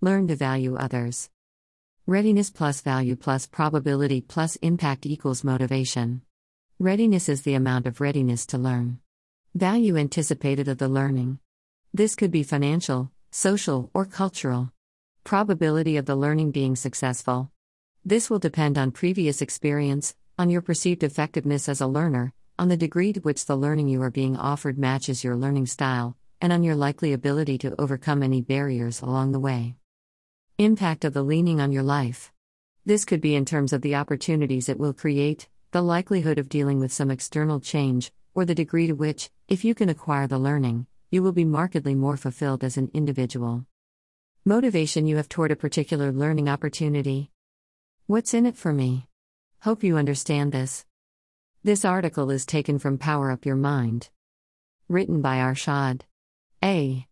Learn to value others. Readiness plus value plus probability plus impact equals motivation. Readiness is the amount of readiness to learn. Value anticipated of the learning. This could be financial, social, or cultural. Probability of the learning being successful. This will depend on previous experience, on your perceived effectiveness as a learner, on the degree to which the learning you are being offered matches your learning style, and on your likely ability to overcome any barriers along the way. Impact of the leaning on your life. This could be in terms of the opportunities it will create, the likelihood of dealing with some external change, or the degree to which, if you can acquire the learning, you will be markedly more fulfilled as an individual. Motivation you have toward a particular learning opportunity. What's in it for me? Hope you understand this. This article is taken from Power Up Your Mind. Written by Arshad. A.